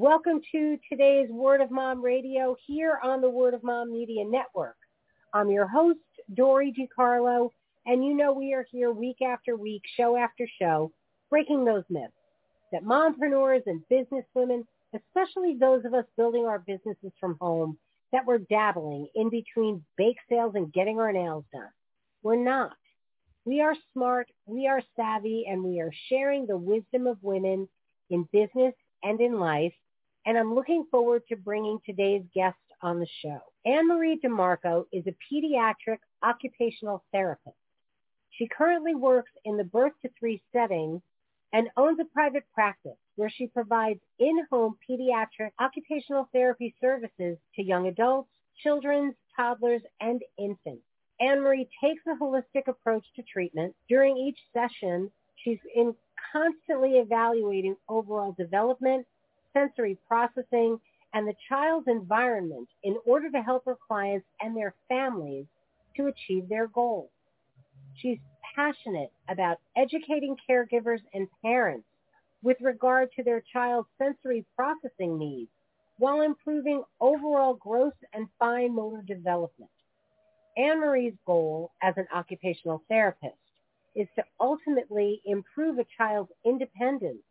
Welcome to today's Word of Mom Radio here on the Word of Mom Media Network. I'm your host, Dory DiCarlo, and you know we are here week after week, show after show, breaking those myths that mompreneurs and businesswomen, especially those of us building our businesses from home, that we're dabbling in between bake sales and getting our nails done. We're not. We are smart, we are savvy, and we are sharing the wisdom of women in business and in life and I'm looking forward to bringing today's guest on the show. Annmarie DeMarco is a pediatric occupational therapist. She currently works in the birth to three setting and owns a private practice where she provides in-home pediatric occupational therapy services to young adults, children, toddlers, and infants. Annmarie takes a holistic approach to treatment. During each session, she's in constantly evaluating overall development, sensory processing, and the child's environment in order to help her clients and their families to achieve their goals. She's passionate about educating caregivers and parents with regard to their child's sensory processing needs while improving overall gross and fine motor development. Annmarie's goal as an occupational therapist is to ultimately improve a child's independence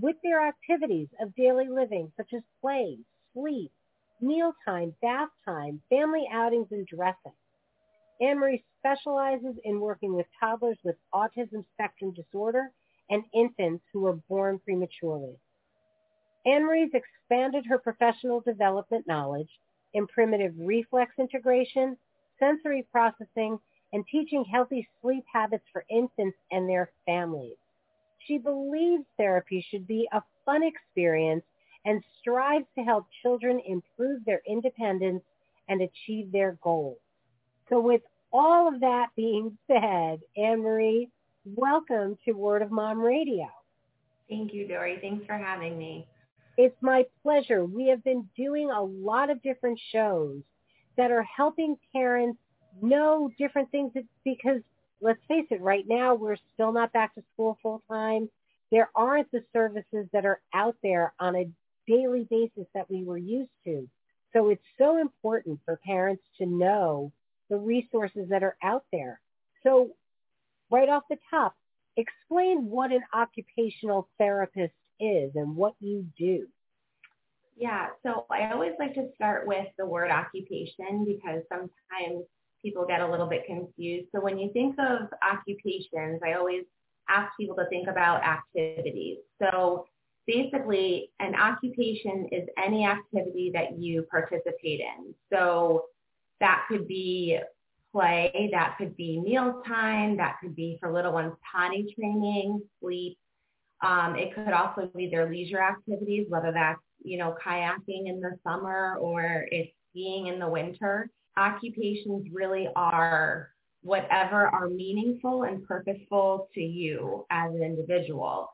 with their activities of daily living, such as play, sleep, mealtime, bath time, family outings, and dressing. Annmarie specializes in working with toddlers with autism spectrum disorder and infants who were born prematurely. Annmarie's expanded her professional development knowledge in primitive reflex integration, sensory processing, and teaching healthy sleep habits for infants and their families. She believes therapy should be a fun experience and strives to help children improve their independence and achieve their goals. So with all of that being said, Annmarie, welcome to Word of Mom Radio. Thank you, Dory. Thanks for having me. It's my pleasure. We have been doing a lot of different shows that are helping parents know different things because let's face it, right now we're still not back to school full time. There aren't the services that are out there on a daily basis that we were used to. So it's so important for parents to know the resources that are out there. So right off the top, explain what an occupational therapist is and what you do. Yeah, so I always like to start with the word occupation because sometimes people get a little bit confused. So when you think of occupations, I always ask people to think about activities. So basically an occupation is any activity that you participate in. So that could be play, that could be mealtime, that could be for little ones potty training, sleep. Um, it could also be their leisure activities, whether that's, you know, kayaking in the summer or it's skiing in the winter occupations really are whatever are meaningful and purposeful to you as an individual.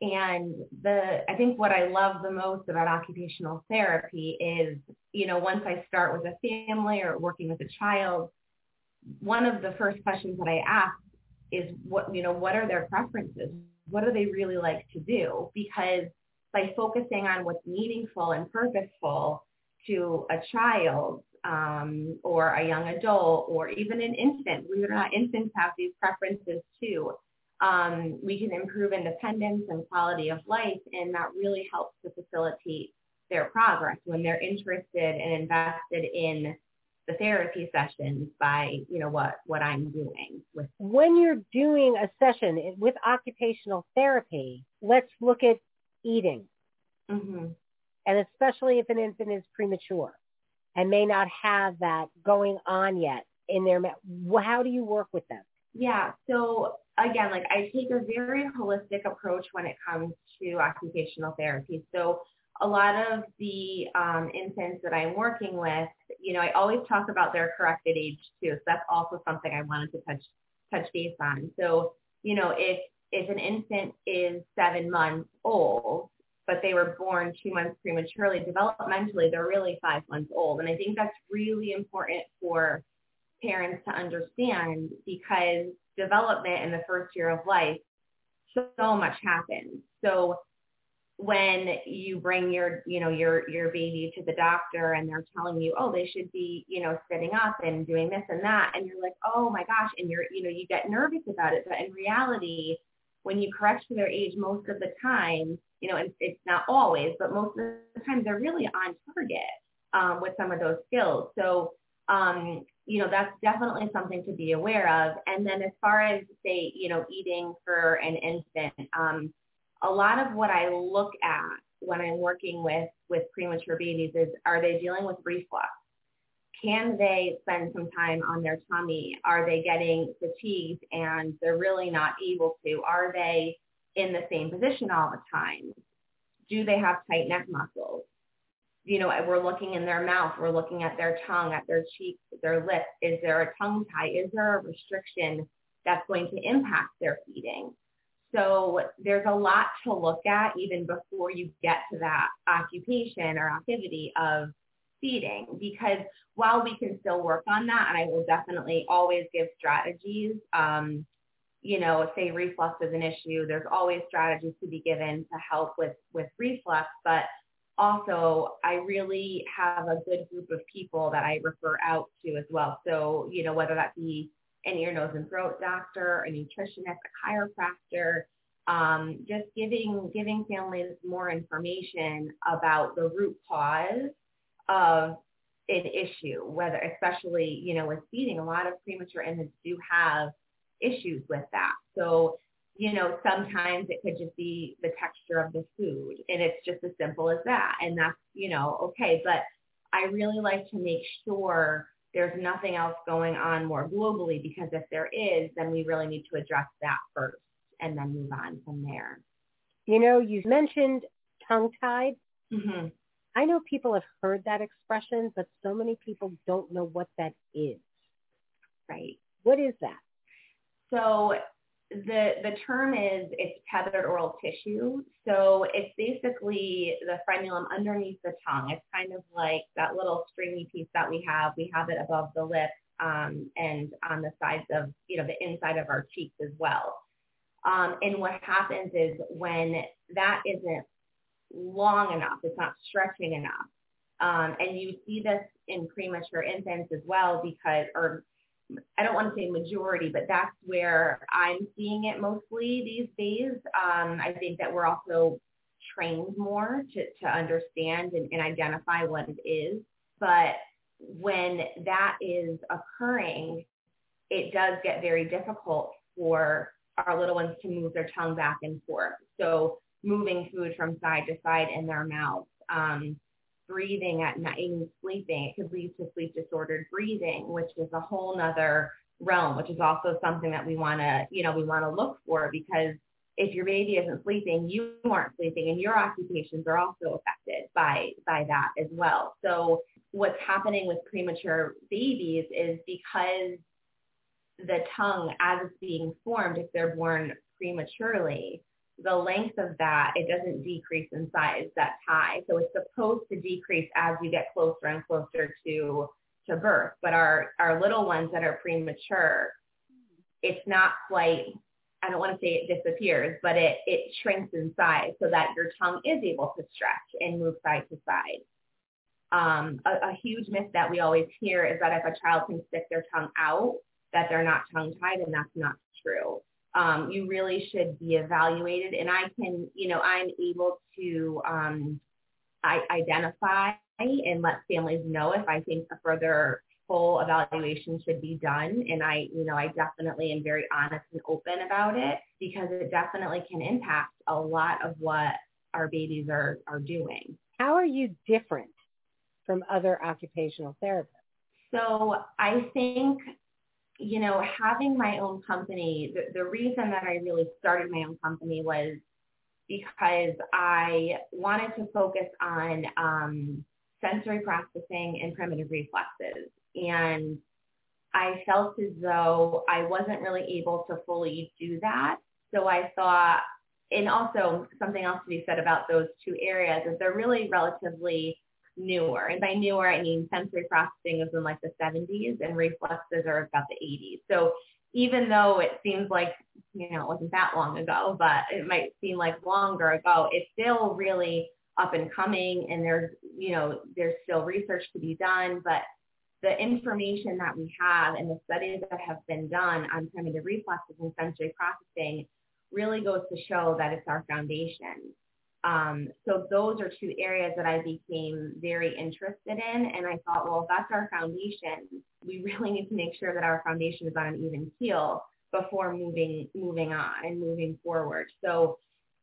And the I think what I love the most about occupational therapy is, you know, once I start with a family or working with a child, one of the first questions that I ask is what, you know, what are their preferences? What do they really like to do? Because by focusing on what's meaningful and purposeful to a child, um, or a young adult or even an infant. Believe it or not, infants have these preferences too. Um, we can improve independence and quality of life, and that really helps to facilitate their progress when they're interested and invested in the therapy sessions by you know what what I'm doing with when you're doing a session with occupational therapy let's look at eating mm-hmm. and especially if an infant is premature and may not have that going on yet in their, how do you work with them? Yeah. So again, like I take a very holistic approach when it comes to occupational therapy. So a lot of the um, infants that I'm working with, you know, I always talk about their corrected age too. So that's also something I wanted to touch touch base on. So, you know, if if an infant is seven months old, but they were born two months prematurely, developmentally, they're really five months old. And I think that's really important for parents to understand because development in the first year of life, so much happens. So when you bring your, you know, your, your baby to the doctor and they're telling you, oh, they should be, you know, sitting up and doing this and that. And you're like, oh my gosh. And you're, you know, you get nervous about it. But in reality, when you correct for their age most of the time, you know, it's, it's not always, but most of the time they're really on target um, with some of those skills. So, um, you know, that's definitely something to be aware of. And then as far as say, you know, eating for an infant, um, a lot of what I look at when I'm working with, with premature babies is, are they dealing with reflux? Can they spend some time on their tummy? Are they getting fatigued and they're really not able to? Are they in the same position all the time? Do they have tight neck muscles? You know, we're looking in their mouth, we're looking at their tongue, at their cheeks, their lips. Is there a tongue tie? Is there a restriction that's going to impact their feeding? So there's a lot to look at even before you get to that occupation or activity of feeding because while we can still work on that and I will definitely always give strategies, um, you know, say reflux is an issue, there's always strategies to be given to help with, with reflux, but also I really have a good group of people that I refer out to as well. So, you know, whether that be an ear, nose, and throat doctor, a nutritionist, a chiropractor, um, just giving giving families more information about the root cause of an issue, whether especially you know with feeding, a lot of premature infants do have issues with that. So you know sometimes it could just be the texture of the food, and it's just as simple as that, and that's you know okay, but I really like to make sure there's nothing else going on more globally because if there is, then we really need to address that first and then move on from there. You know, you mentioned tongue-tied. Mm-hmm. I know people have heard that expression, but so many people don't know what that is. Right. What is that? So the the term is it's tethered oral tissue. So it's basically the frenulum underneath the tongue. It's kind of like that little stringy piece that we have. We have it above the lip um, and on the sides of you know the inside of our cheeks as well. Um, and what happens is when that isn't long enough, it's not stretching enough. Um, and you see this in premature infants as well because, or I don't want to say majority, but that's where I'm seeing it mostly these days. Um, I think that we're also trained more to, to understand and, and identify what it is. But when that is occurring, it does get very difficult for our little ones to move their tongue back and forth. So moving food from side to side in their mouth. Um, breathing at night and sleeping. It could lead to sleep disordered breathing, which is a whole nother realm, which is also something that we want to, you know, we want to look for because if your baby isn't sleeping, you aren't sleeping and your occupations are also affected by, by that as well. So what's happening with premature babies is because the tongue as it's being formed, if they're born prematurely, the length of that, it doesn't decrease in size, that tie. So it's supposed to decrease as you get closer and closer to, to birth. But our, our little ones that are premature, it's not quite, I don't want to say it disappears, but it, it shrinks in size so that your tongue is able to stretch and move side to side. Um, a, a huge myth that we always hear is that if a child can stick their tongue out, that they're not tongue tied, and that's not true um, you really should be evaluated. And I can, you know, I'm able to um, I identify and let families know if I think a further full evaluation should be done. And I, you know, I definitely am very honest and open about it because it definitely can impact a lot of what our babies are, are doing. How are you different from other occupational therapists? So I think you know, having my own company, the, the reason that I really started my own company was because I wanted to focus on um, sensory processing and primitive reflexes. And I felt as though I wasn't really able to fully do that. So I thought, and also something else to be said about those two areas is they're really relatively newer. And by newer, I mean sensory processing is in like the 70s and reflexes are about the 80s. So even though it seems like, you know, it wasn't that long ago, but it might seem like longer ago, it's still really up and coming and there's, you know, there's still research to be done, but the information that we have and the studies that have been done on primitive reflexes and sensory processing really goes to show that it's our foundation. Um, so those are two areas that I became very interested in. And I thought, well, if that's our foundation, we really need to make sure that our foundation is on an even keel before moving, moving on and moving forward. So,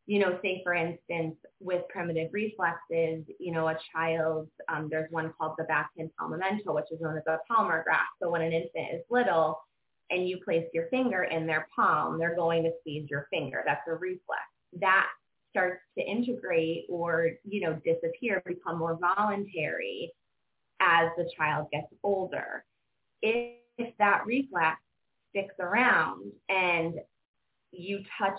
you know, say for instance, with primitive reflexes, you know, a child, um, there's one called the Bastian palmamento, which is known as a palmar grasp. So when an infant is little and you place your finger in their palm, they're going to squeeze your finger. That's a reflex. That starts to integrate or, you know, disappear, become more voluntary as the child gets older. If, if that reflex sticks around and you touch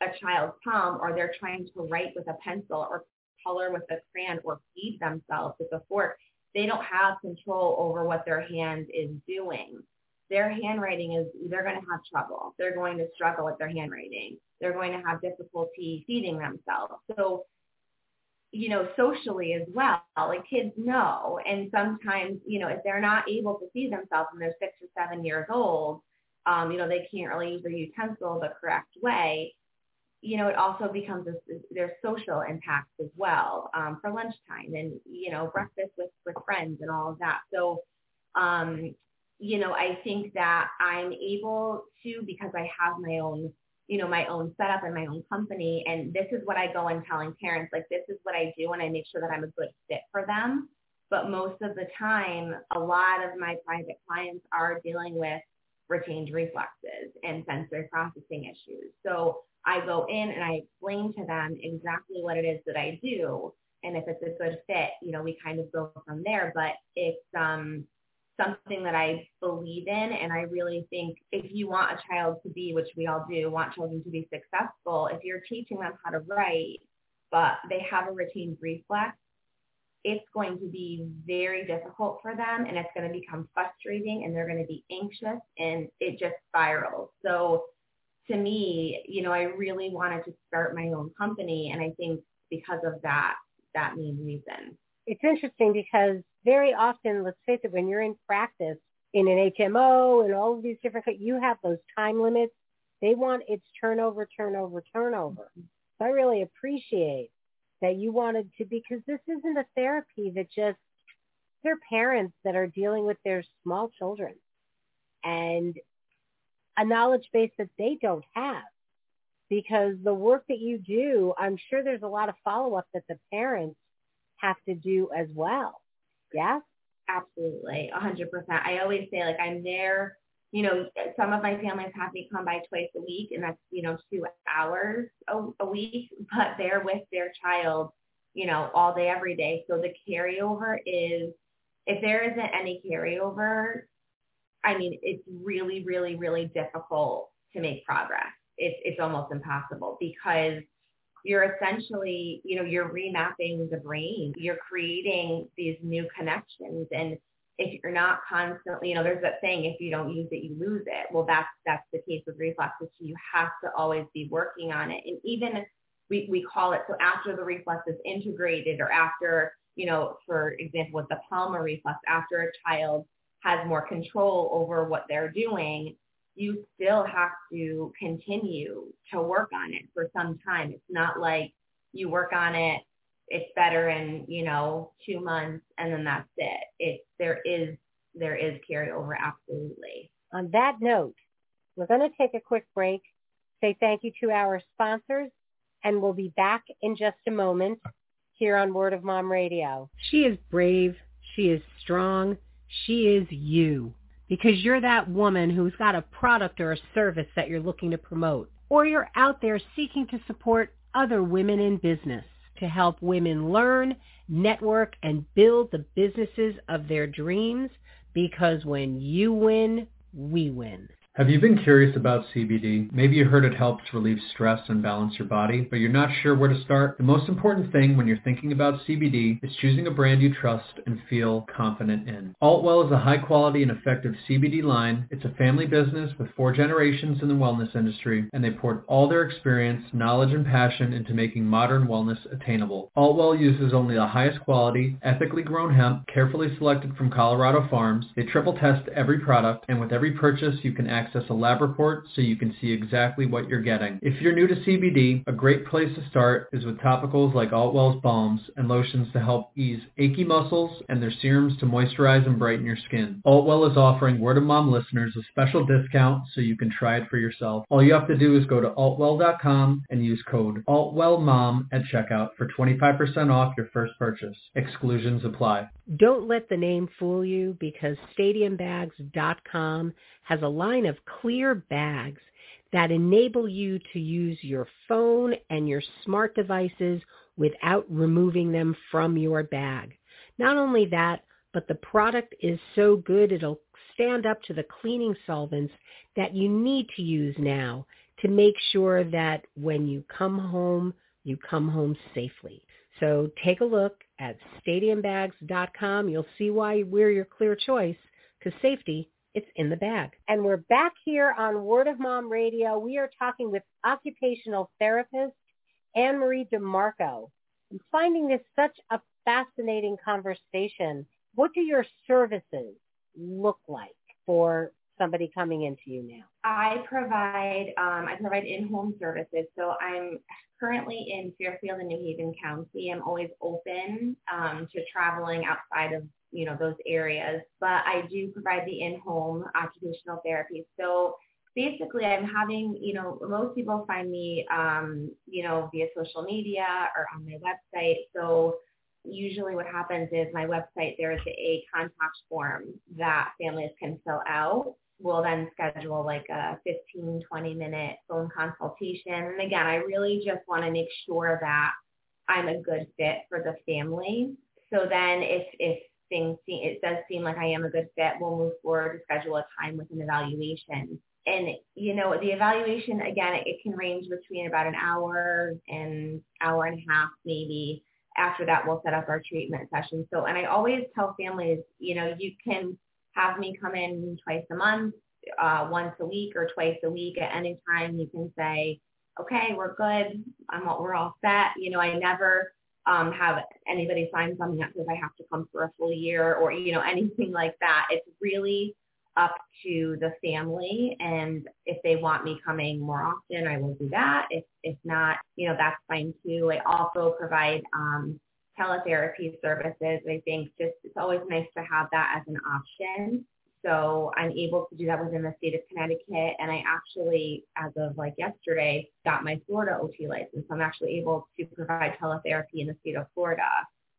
a child's palm or they're trying to write with a pencil or color with a crayon or feed themselves with a fork, they don't have control over what their hand is doing their handwriting is they're going to have trouble. They're going to struggle with their handwriting. They're going to have difficulty feeding themselves. So, you know, socially as well, like kids know. And sometimes, you know, if they're not able to feed themselves and they're six or seven years old, um, you know, they can't really use their utensil the correct way. You know, it also becomes a, there's social impacts as well um, for lunchtime and you know breakfast with with friends and all of that. So um, you know, I think that I'm able to because I have my own, you know, my own setup and my own company. And this is what I go and telling parents, like, this is what I do. And I make sure that I'm a good fit for them. But most of the time, a lot of my private clients are dealing with retained reflexes and sensory processing issues. So I go in and I explain to them exactly what it is that I do. And if it's a good fit, you know, we kind of go from there. But it's, um, something that I believe in. And I really think if you want a child to be, which we all do, want children to be successful, if you're teaching them how to write, but they have a retained reflex, it's going to be very difficult for them and it's going to become frustrating and they're going to be anxious and it just spirals. So to me, you know, I really wanted to start my own company and I think because of that, that main reason. It's interesting because very often, let's face it, when you're in practice in an HMO and all of these different, you have those time limits. They want its turnover, turnover, turnover. So I really appreciate that you wanted to, because this isn't a therapy that just, they're parents that are dealing with their small children and a knowledge base that they don't have because the work that you do, I'm sure there's a lot of follow-up that the parents have to do as well. Yeah, absolutely. Hundred percent. I always say like I'm there, you know, some of my families have me come by twice a week and that's, you know, two hours a, a week, but they're with their child, you know, all day, every day. So the carryover is, if there isn't any carryover, I mean, it's really, really, really difficult to make progress. It's, it's almost impossible because you're essentially, you know, you're remapping the brain. You're creating these new connections. And if you're not constantly, you know, there's that saying, if you don't use it, you lose it. Well, that's, that's the case with reflexes. You have to always be working on it. And even we, we call it, so after the reflex is integrated or after, you know, for example, with the palmar reflex, after a child has more control over what they're doing, you still have to continue to work on it for some time. It's not like you work on it, it's better in, you know, two months and then that's it. It there is there is carryover absolutely. On that note, we're going to take a quick break, say thank you to our sponsors, and we'll be back in just a moment here on Word of Mom Radio. She is brave. She is strong. She is you because you're that woman who's got a product or a service that you're looking to promote, or you're out there seeking to support other women in business. to help women learn, network, and build the businesses of their dreams because when you win, we win. Have you been curious about CBD? Maybe you heard it helps relieve stress and balance your body, but you're not sure where to start? The most important thing when you're thinking about CBD is choosing a brand you trust and feel confident in. Altwell is a high quality and effective CBD line. It's a family business with four generations in the wellness industry, and they poured all their experience, knowledge, and passion into making modern wellness attainable. Altwell uses only the highest quality, ethically grown hemp, carefully selected from Colorado farms. They triple test every product, and with every purchase you can access a lab report so you can see exactly what you're getting. If you're new to CBD, a great place to start is with topicals like Altwell's balms and lotions to help ease achy muscles and their serums to moisturize and brighten your skin. Altwell is offering Word of Mom listeners a special discount so you can try it for yourself. All you have to do is go to altwell.com and use code ALTWELLMOM at checkout for 25% off your first purchase. Exclusions apply. Don't let the name fool you because stadiumbags.com has a line of clear bags that enable you to use your phone and your smart devices without removing them from your bag. Not only that, but the product is so good it'll stand up to the cleaning solvents that you need to use now to make sure that when you come home, you come home safely. So take a look at stadiumbags.com. You'll see why we're your clear choice because safety it's in the bag. And we're back here on Word of Mom Radio. We are talking with occupational therapist Annmarie DeMarco. I'm finding this such a fascinating conversation. What do your services look like for somebody coming into you now? I provide um, I provide in-home services. So I'm currently in Fairfield and New Haven County. I'm always open um, to traveling outside of you know, those areas. But I do provide the in-home occupational therapy. So basically I'm having, you know, most people find me, um, you know, via social media or on my website. So usually what happens is my website, there is a contact form that families can fill out. We'll then schedule like a 15, 20 minute phone consultation. And again, I really just want to make sure that I'm a good fit for the family. So then if, if things seem, it does seem like I am a good fit, we'll move forward to schedule a time with an evaluation. And, you know, the evaluation, again, it, can range between about an hour and hour and a half, maybe. After that, we'll set up our treatment session. So, and I always tell families, you know, you can have me come in twice a month, uh, once a week or twice a week at any time. You can say, okay, we're good. I'm all, we're all set. You know, I never um, have anybody sign something that says I have to come for a full year or, you know, anything like that. It's really up to the family. And if they want me coming more often, I will do that. If, if not, you know, that's fine too. I also provide, um, teletherapy services. I think just, it's always nice to have that as an option. So I'm able to do that within the state of Connecticut. And I actually, as of like yesterday, got my Florida OT license. So I'm actually able to provide teletherapy in the state of Florida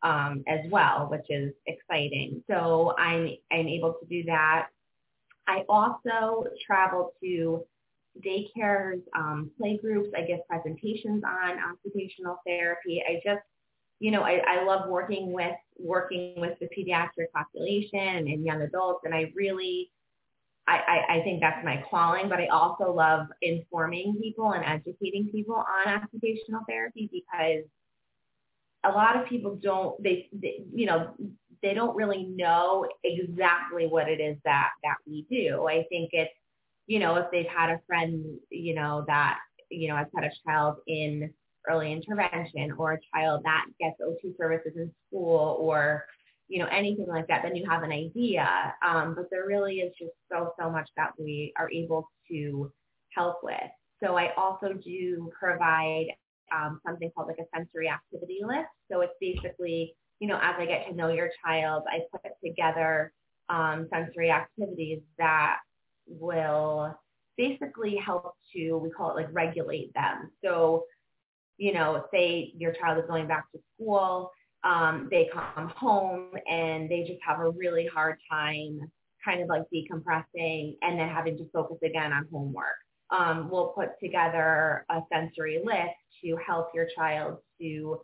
um, as well, which is exciting. So I'm, I'm able to do that. I also travel to daycares, um, play groups. I give presentations on occupational therapy. I just you know, I, I love working with working with the pediatric population and young adults, and I really, I, I, I think that's my calling. But I also love informing people and educating people on occupational therapy because a lot of people don't they, they you know they don't really know exactly what it is that that we do. I think it's you know if they've had a friend you know that you know has had a child in early intervention or a child that gets OT services in school or, you know, anything like that, then you have an idea. Um, but there really is just so, so much that we are able to help with. So I also do provide um, something called like a sensory activity list. So it's basically, you know, as I get to know your child, I put together um, sensory activities that will basically help to, we call it like regulate them. So you know, say your child is going back to school, um, they come home and they just have a really hard time kind of like decompressing and then having to focus again on homework. Um, we'll put together a sensory list to help your child to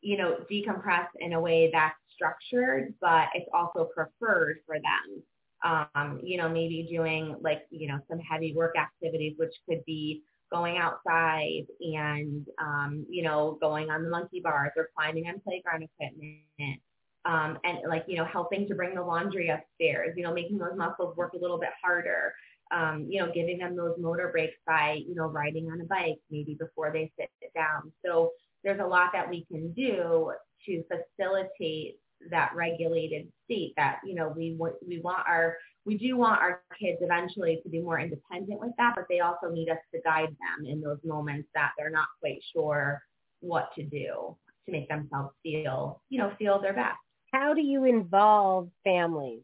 you know, decompress in a way that's structured, but it's also preferred for them. Um, you know, maybe doing like, you know, some heavy work activities, which could be going outside and, um, you know, going on the monkey bars or climbing on playground equipment. Um, and like, you know, helping to bring the laundry upstairs, you know, making those muscles work a little bit harder. Um, you know, giving them those motor breaks by, you know, riding on a bike maybe before they sit down. So there's a lot that we can do to facilitate that regulated state that, you know, we, we want our we do want our kids eventually to be more independent with that, but they also need us to guide them in those moments that they're not quite sure what to do to make themselves feel, you know, feel their best. How do you involve families?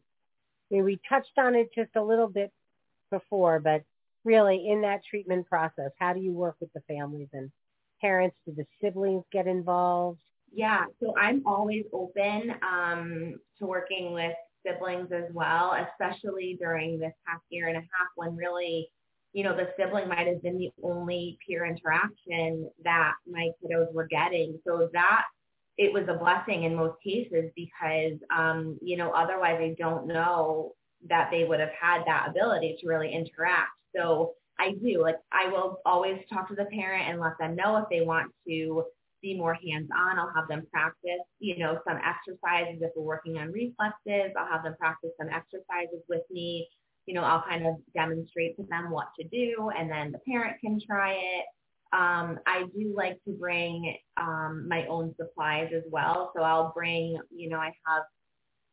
I mean, we touched on it just a little bit before, but really in that treatment process, how do you work with the families and parents? Do the siblings get involved? Yeah, so I'm always open um, to working with siblings as well, especially during this past year and a half when really, you know, the sibling might have been the only peer interaction that my kiddos were getting. So that it was a blessing in most cases because, um, you know, otherwise I don't know that they would have had that ability to really interact. So I do, like, I will always talk to the parent and let them know if they want to be more hands-on. I'll have them practice, you know, some exercises if we're working on reflexes. I'll have them practice some exercises with me. You know, I'll kind of demonstrate to them what to do, and then the parent can try it. Um, I do like to bring um, my own supplies as well. So I'll bring, you know, I have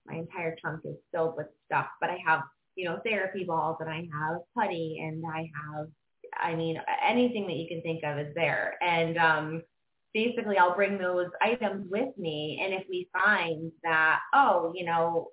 my entire trunk is filled with stuff, but I have, you know, therapy balls and I have putty and I have, I mean, anything that you can think of is there. And um, basically I'll bring those items with me. And if we find that, oh, you know,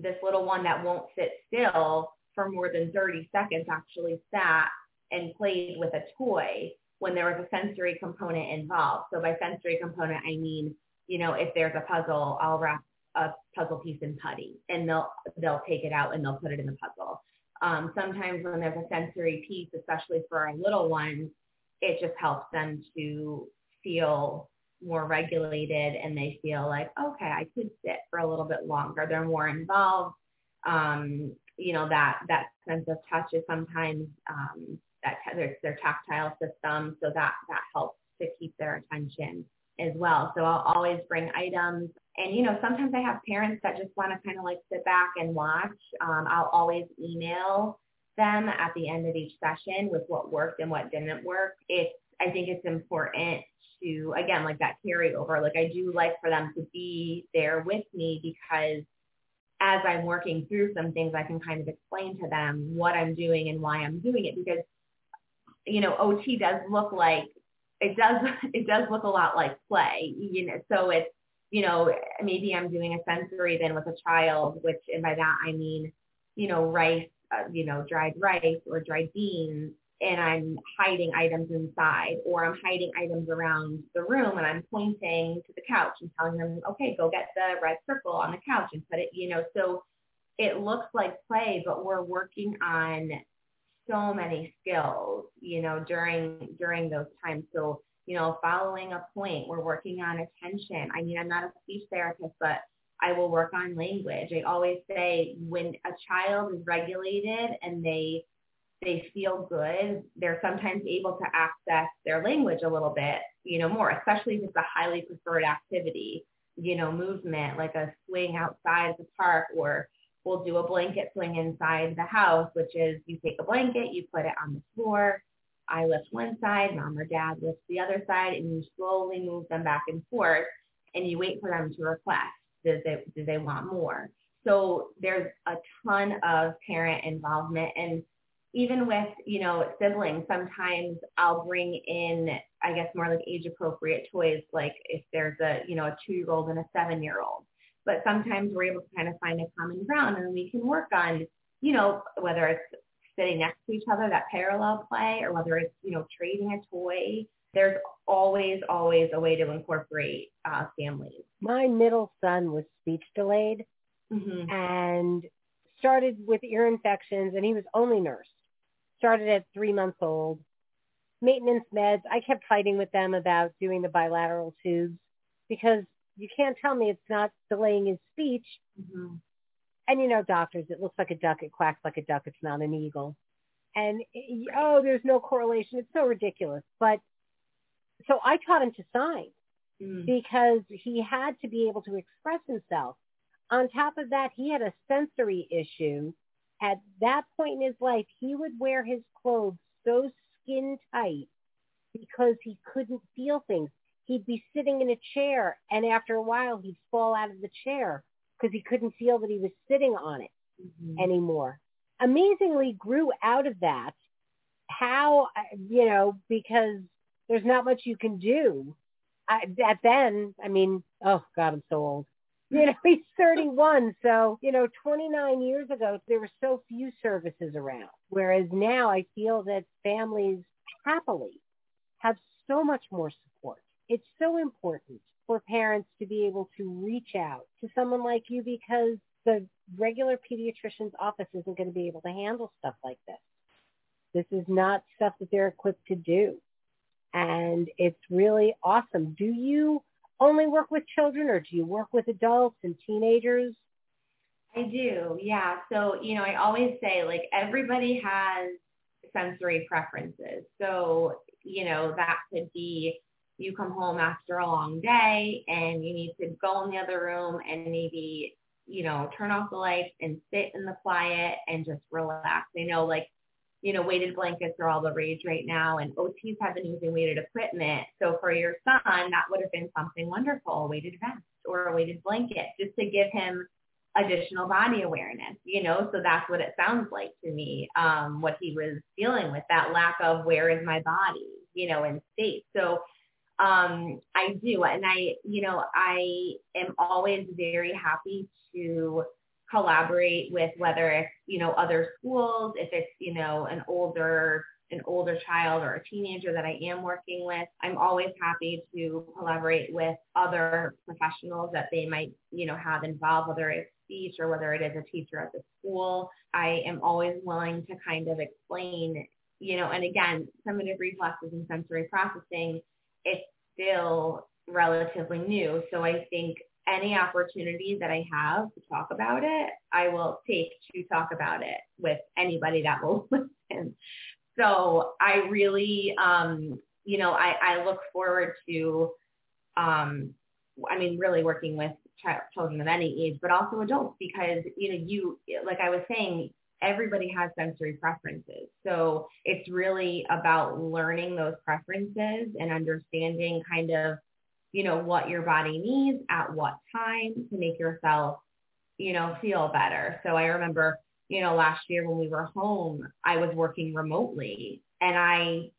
this little one that won't sit still for more than 30 seconds actually sat and played with a toy when there was a sensory component involved. So by sensory component, I mean, you know, if there's a puzzle, I'll wrap a puzzle piece in putty and they'll, they'll take it out and they'll put it in the puzzle. Um, sometimes when there's a sensory piece, especially for our little ones, it just helps them to feel more regulated and they feel like, okay, I could sit for a little bit longer. They're more involved. Um, you know, that, that sense of touch is sometimes, um, that their, their tactile system. So that, that helps to keep their attention as well. So I'll always bring items and, you know, sometimes I have parents that just want to kind of like sit back and watch. Um, I'll always email them at the end of each session with what worked and what didn't work. It's, I think it's important to, again, like that carryover. Like I do like for them to be there with me because as I'm working through some things, I can kind of explain to them what I'm doing and why I'm doing it because, you know, OT does look like, it does, it does look a lot like play, you know, so it's, you know, maybe I'm doing a sensory bin with a child, which, and by that I mean, you know, rice, uh, you know, dried rice or dried beans and I'm hiding items inside or I'm hiding items around the room and I'm pointing to the couch and telling them, okay, go get the red circle on the couch and put it, you know, so it looks like play, but we're working on so many skills, you know, during, during those times. So, you know, following a point, we're working on attention. I mean, I'm not a speech therapist, but I will work on language. I always say when a child is regulated and they they feel good, they're sometimes able to access their language a little bit, you know, more, especially if it's a highly preferred activity, you know, movement like a swing outside the park or we'll do a blanket swing inside the house, which is you take a blanket, you put it on the floor. I lift one side, mom or dad lifts the other side, and you slowly move them back and forth, and you wait for them to request. Do they, do they want more? So there's a ton of parent involvement, and even with, you know, siblings, sometimes I'll bring in, I guess, more like age appropriate toys, like if there's a, you know, a two year old and a seven year old. But sometimes we're able to kind of find a common ground and we can work on, you know, whether it's sitting next to each other, that parallel play, or whether it's, you know, trading a toy. There's always, always a way to incorporate uh, families. My middle son was speech delayed mm-hmm. and started with ear infections and he was only nursed started at three months old. Maintenance meds, I kept fighting with them about doing the bilateral tubes. because you can't tell me it's not delaying his speech. Mm-hmm. And you know, doctors, it looks like a duck, it quacks like a duck, it's not an eagle. And oh, there's no correlation. It's so ridiculous. But so I taught him to sign Mm. because he had to be able to express himself. On top of that, he had a sensory issue. At that point in his life, he would wear his clothes so skin tight because he couldn't feel things. He'd be sitting in a chair and after a while he'd fall out of the chair because he couldn't feel that he was sitting on it Mhm. anymore. Amazingly grew out of that. How, uh, you know, because there's not much you can do. I, at then, I mean, oh God, I'm so old. You know, he's 31. So, you know, 29 years ago, there were so few services around. Whereas now I feel that families happily have so much more support. It's so important for parents to be able to reach out to someone like you because the regular pediatrician's office isn't going to be able to handle stuff like this. This is not stuff that they're equipped to do. And it's really awesome. Do you only work with children or do you work with adults and teenagers? I do, yeah. So, you know, I always say like everybody has sensory preferences. So, you know, that could be you come home after a long day and you need to go in the other room and maybe, you know, turn off the lights and sit in the quiet and just relax. I know like, you know, weighted blankets are all the rage right now and OTs have been using weighted equipment. So for your son, that would have been something wonderful, a weighted vest or a weighted blanket just to give him additional body awareness, you know, so that's what it sounds like to me, um, what he was dealing with, that lack of where is my body, you know, in space. So um, I do. And I, you know, I am always very happy to collaborate with whether it's, you know, other schools, if it's, you know, an older an older child or a teenager that I am working with, I'm always happy to collaborate with other professionals that they might, you know, have involved, whether it's speech or whether it is a teacher at the school. I am always willing to kind of explain, you know, and again, primitive reflexes and sensory processing, it's still relatively new. So I think any opportunity that I have to talk about it, I will take to talk about it with anybody that will listen. So I really, um, you know, I, I look forward to, um, I mean, really working with ch- children of any age, but also adults because, you know, you, like I was saying, everybody has sensory preferences. So it's really about learning those preferences and understanding kind of, you know, what your body needs at what time to make yourself, you know, feel better. So I remember you know, last year when we were home, I was working remotely and I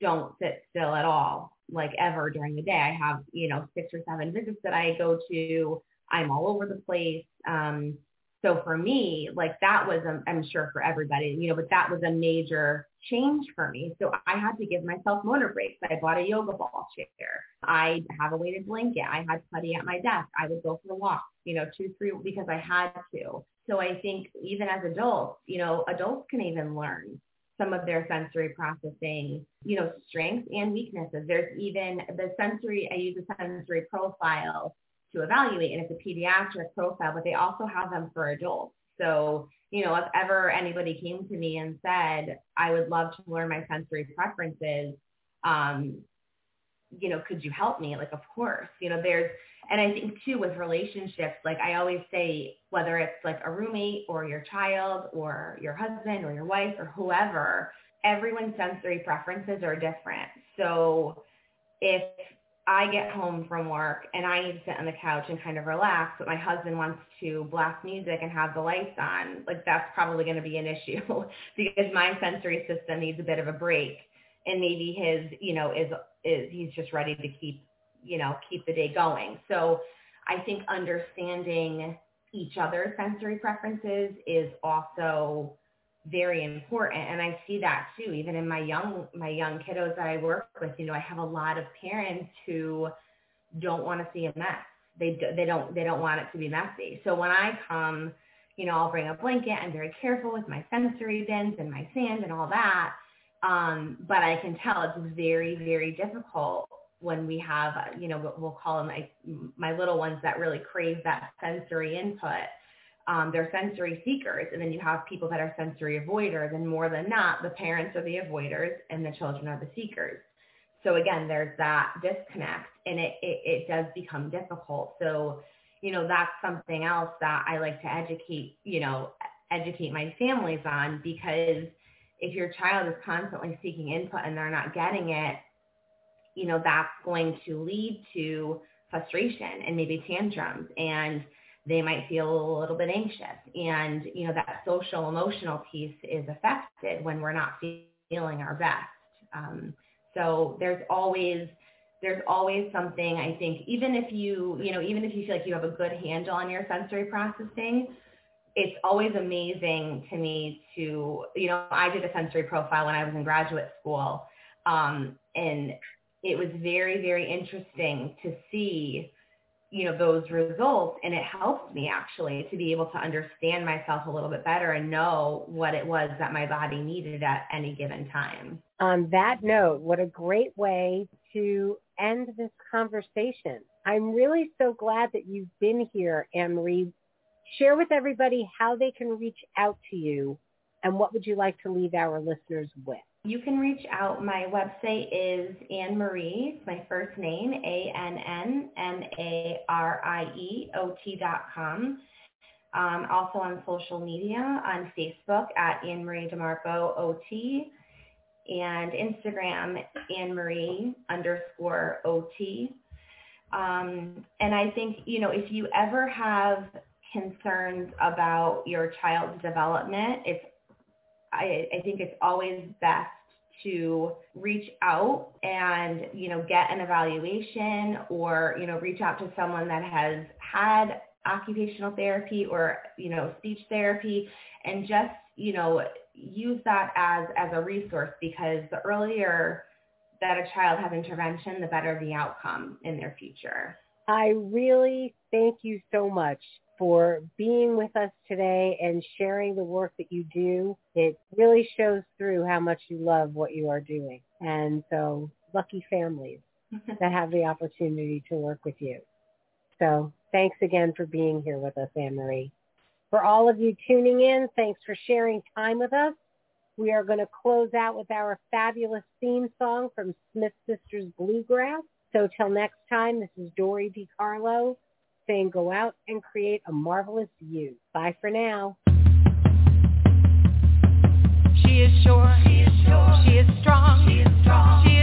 don't sit still at all, like ever during the day. I have, you know, six or seven visits that I go to. I'm all over the place. Um, so for me, like that was, um, I'm sure for everybody, you know, but that was a major change for me. So I had to give myself motor breaks. I bought a yoga ball chair. I have a weighted blanket. I had putty at my desk. I would go for walks, you know, two, three, because I had to. So I think even as adults, you know, adults can even learn some of their sensory processing, you know, strengths and weaknesses. There's even the sensory, I use a sensory profile to evaluate, and it's a pediatric profile, but they also have them for adults. So, you know, if ever anybody came to me and said, I would love to learn my sensory preferences, um, you know, could you help me? Like, of course, you know, there's, and I think too with relationships, like I always say, whether it's like a roommate or your child or your husband or your wife or whoever, everyone's sensory preferences are different. So if I get home from work and I need to sit on the couch and kind of relax, but my husband wants to blast music and have the lights on, like that's probably going to be an issue because my sensory system needs a bit of a break and maybe his, you know, is, is he's just ready to keep you know, keep the day going. So I think understanding each other's sensory preferences is also very important. And I see that too, even in my young, my young kiddos that I work with, you know, I have a lot of parents who don't want to see a mess. They, they don't, they don't want it to be messy. So when I come, you know, I'll bring a blanket. I'm very careful with my sensory bins and my sand and all that. Um, but I can tell it's very, very difficult when we have, you know, we'll call them my, my little ones that really crave that sensory input. Um, they're sensory seekers. And then you have people that are sensory avoiders. And more than not, the parents are the avoiders and the children are the seekers. So again, there's that disconnect and it, it, it does become difficult. So, you know, that's something else that I like to educate, you know, educate my families on because if your child is constantly seeking input and they're not getting it, you know, that's going to lead to frustration and maybe tantrums and they might feel a little bit anxious and, you know, that social emotional piece is affected when we're not feeling our best. Um, so there's always, there's always something I think, even if you, you know, even if you feel like you have a good handle on your sensory processing, it's always amazing to me to, you know, I did a sensory profile when I was in graduate school. Um, and it was very, very interesting to see, you know, those results. And it helped me actually to be able to understand myself a little bit better and know what it was that my body needed at any given time. On that note, what a great way to end this conversation. I'm really so glad that you've been here, Annmarie, share with everybody how they can reach out to you and what would you like to leave our listeners with? You can reach out. My website is Annmarie, It's my first name, A-N-N-M-A-R-I-E-O-T dot com. Um, also on social media, on Facebook at Annmarie DeMarco OT and Instagram Annmarie underscore OT. Um, and I think, you know, if you ever have concerns about your child's development, it's I, I think it's always best to reach out and you know get an evaluation or you know reach out to someone that has had occupational therapy or you know speech therapy and just you know use that as as a resource because the earlier that a child has intervention the better the outcome in their future. I really thank you so much for being with us today and sharing the work that you do. It really shows through how much you love what you are doing. And so lucky families that have the opportunity to work with you. So thanks again for being here with us, Annmarie. For all of you tuning in, thanks for sharing time with us. We are going to close out with our fabulous theme song from Smith Sisters Bluegrass. So till next time, this is Dory DiCarlo saying go out and create a marvelous you. Bye for now. She is sure. She is sure. She is strong. She is strong. She